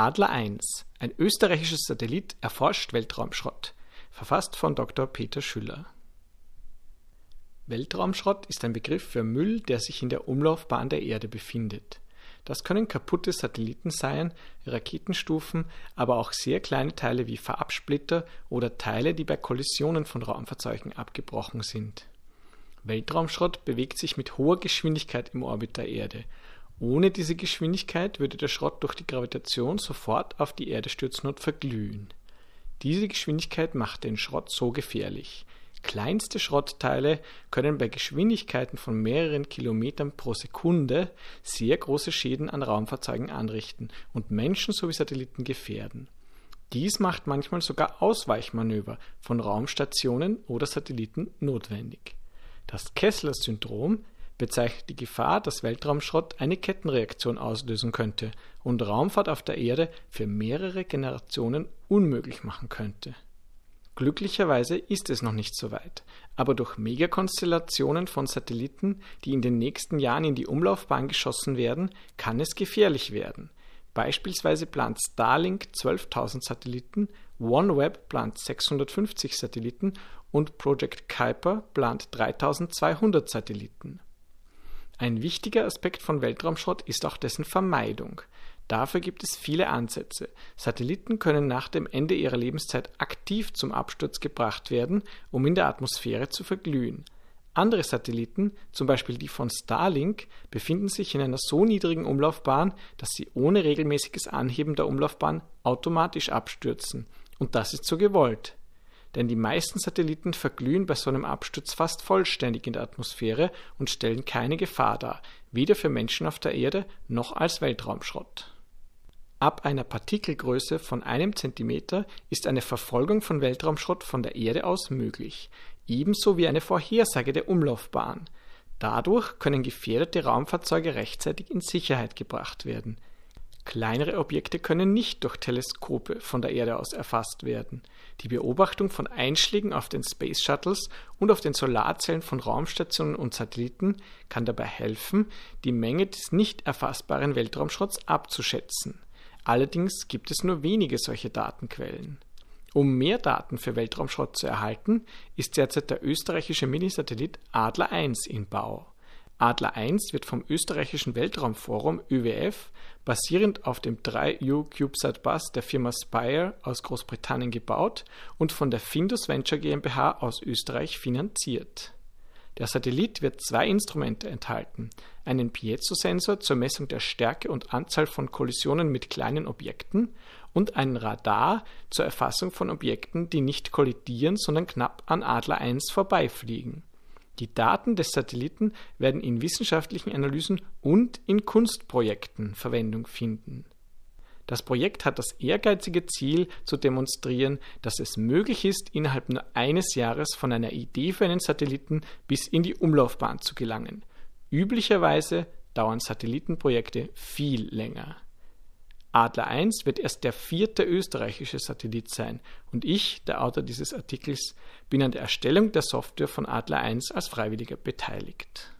Adler 1, ein österreichischer Satellit erforscht Weltraumschrott, verfasst von Dr. Peter Schüller. Weltraumschrott ist ein Begriff für Müll, der sich in der Umlaufbahn der Erde befindet. Das können kaputte Satelliten sein, Raketenstufen, aber auch sehr kleine Teile wie Farbsplitter oder Teile, die bei Kollisionen von Raumfahrzeugen abgebrochen sind. Weltraumschrott bewegt sich mit hoher Geschwindigkeit im Orbit der Erde. Ohne diese Geschwindigkeit würde der Schrott durch die Gravitation sofort auf die Erde stürzen und verglühen. Diese Geschwindigkeit macht den Schrott so gefährlich. Kleinste Schrottteile können bei Geschwindigkeiten von mehreren Kilometern pro Sekunde sehr große Schäden an Raumfahrzeugen anrichten und Menschen sowie Satelliten gefährden. Dies macht manchmal sogar Ausweichmanöver von Raumstationen oder Satelliten notwendig. Das Kessler-Syndrom bezeichnet die Gefahr, dass Weltraumschrott eine Kettenreaktion auslösen könnte und Raumfahrt auf der Erde für mehrere Generationen unmöglich machen könnte Glücklicherweise ist es noch nicht so weit, aber durch Megakonstellationen von Satelliten, die in den nächsten Jahren in die Umlaufbahn geschossen werden, kann es gefährlich werden. Beispielsweise plant Starlink 12.000 Satelliten, OneWeb plant 650 Satelliten und Project Kuiper plant 3.200 Satelliten. Ein wichtiger Aspekt von Weltraumschrott ist auch dessen Vermeidung. Dafür gibt es viele Ansätze. Satelliten können nach dem Ende ihrer Lebenszeit aktiv zum Absturz gebracht werden, um in der Atmosphäre zu verglühen. Andere Satelliten, zum Beispiel die von Starlink, befinden sich in einer so niedrigen Umlaufbahn, dass sie ohne regelmäßiges Anheben der Umlaufbahn automatisch abstürzen. Und das ist so gewollt. Denn die meisten Satelliten verglühen bei so einem Absturz fast vollständig in der Atmosphäre und stellen keine Gefahr dar, weder für Menschen auf der Erde noch als Weltraumschrott. Ab einer Partikelgröße von einem Zentimeter ist eine Verfolgung von Weltraumschrott von der Erde aus möglich, ebenso wie eine Vorhersage der Umlaufbahn. Dadurch können gefährdete Raumfahrzeuge rechtzeitig in Sicherheit gebracht werden. Kleinere Objekte können nicht durch Teleskope von der Erde aus erfasst werden. Die Beobachtung von Einschlägen auf den Space Shuttles und auf den Solarzellen von Raumstationen und Satelliten kann dabei helfen, die Menge des nicht erfassbaren Weltraumschrotts abzuschätzen. Allerdings gibt es nur wenige solche Datenquellen. Um mehr Daten für Weltraumschrott zu erhalten, ist derzeit der österreichische Minisatellit Adler 1 in Bau. Adler 1 wird vom österreichischen Weltraumforum ÖWF basierend auf dem 3U CubeSat Bus der Firma Spire aus Großbritannien gebaut und von der Findus Venture GmbH aus Österreich finanziert der Satellit wird zwei Instrumente enthalten: einen Piezo-Sensor zur Messung der Stärke und Anzahl von Kollisionen mit kleinen Objekten und einen Radar zur Erfassung von Objekten, die nicht kollidieren, sondern knapp an Adler 1 vorbeifliegen. Die Daten des Satelliten werden in wissenschaftlichen Analysen und in Kunstprojekten Verwendung finden das Projekt hat das ehrgeizige Ziel zu demonstrieren, dass es möglich ist, innerhalb nur eines Jahres von einer Idee für einen Satelliten bis in die Umlaufbahn zu gelangen. Üblicherweise dauern Satellitenprojekte viel länger. Adler 1 wird erst der vierte österreichische Satellit sein und ich, der Autor dieses Artikels, bin an der Erstellung der Software von Adler 1 als Freiwilliger beteiligt.